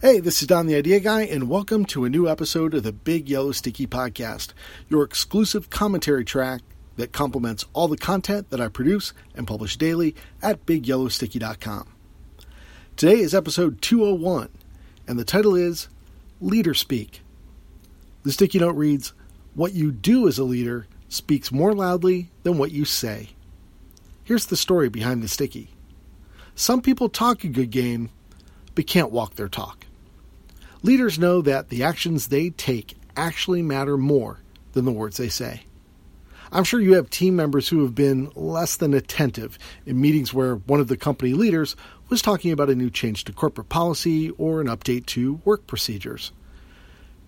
Hey, this is Don the Idea Guy, and welcome to a new episode of the Big Yellow Sticky Podcast, your exclusive commentary track that complements all the content that I produce and publish daily at BigYellowSticky.com. Today is episode 201, and the title is Leader Speak. The sticky note reads What you do as a leader speaks more loudly than what you say. Here's the story behind the sticky. Some people talk a good game, but can't walk their talk. Leaders know that the actions they take actually matter more than the words they say. I'm sure you have team members who have been less than attentive in meetings where one of the company leaders was talking about a new change to corporate policy or an update to work procedures.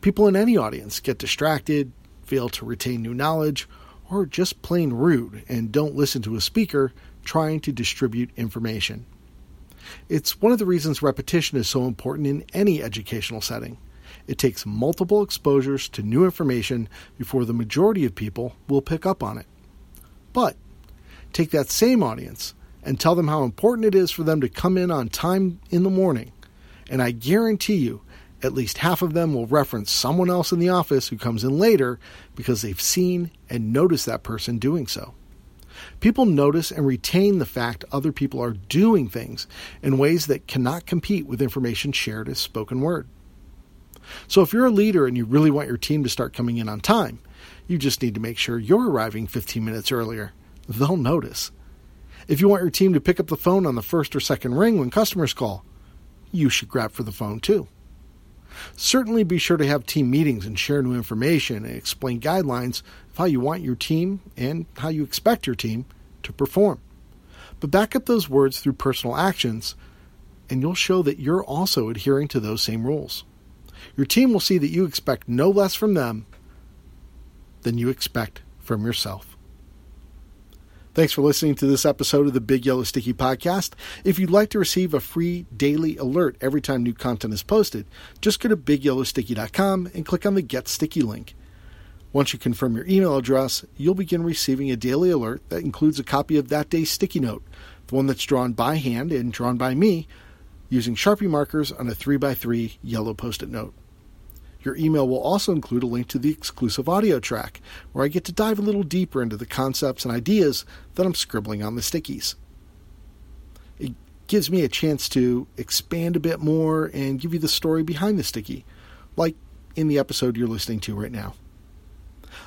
People in any audience get distracted, fail to retain new knowledge, or just plain rude and don't listen to a speaker trying to distribute information. It's one of the reasons repetition is so important in any educational setting. It takes multiple exposures to new information before the majority of people will pick up on it. But take that same audience and tell them how important it is for them to come in on time in the morning, and I guarantee you at least half of them will reference someone else in the office who comes in later because they've seen and noticed that person doing so. People notice and retain the fact other people are doing things in ways that cannot compete with information shared as spoken word. So, if you're a leader and you really want your team to start coming in on time, you just need to make sure you're arriving 15 minutes earlier. They'll notice. If you want your team to pick up the phone on the first or second ring when customers call, you should grab for the phone too. Certainly be sure to have team meetings and share new information and explain guidelines of how you want your team and how you expect your team to perform. But back up those words through personal actions, and you'll show that you're also adhering to those same rules. Your team will see that you expect no less from them than you expect from yourself. Thanks for listening to this episode of the Big Yellow Sticky Podcast. If you'd like to receive a free daily alert every time new content is posted, just go to bigyellowsticky.com and click on the Get Sticky link. Once you confirm your email address, you'll begin receiving a daily alert that includes a copy of that day's sticky note, the one that's drawn by hand and drawn by me using Sharpie markers on a 3x3 yellow post it note. Your email will also include a link to the exclusive audio track, where I get to dive a little deeper into the concepts and ideas that I'm scribbling on the stickies. It gives me a chance to expand a bit more and give you the story behind the sticky, like in the episode you're listening to right now.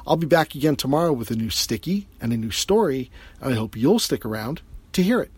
I'll be back again tomorrow with a new sticky and a new story, and I hope you'll stick around to hear it.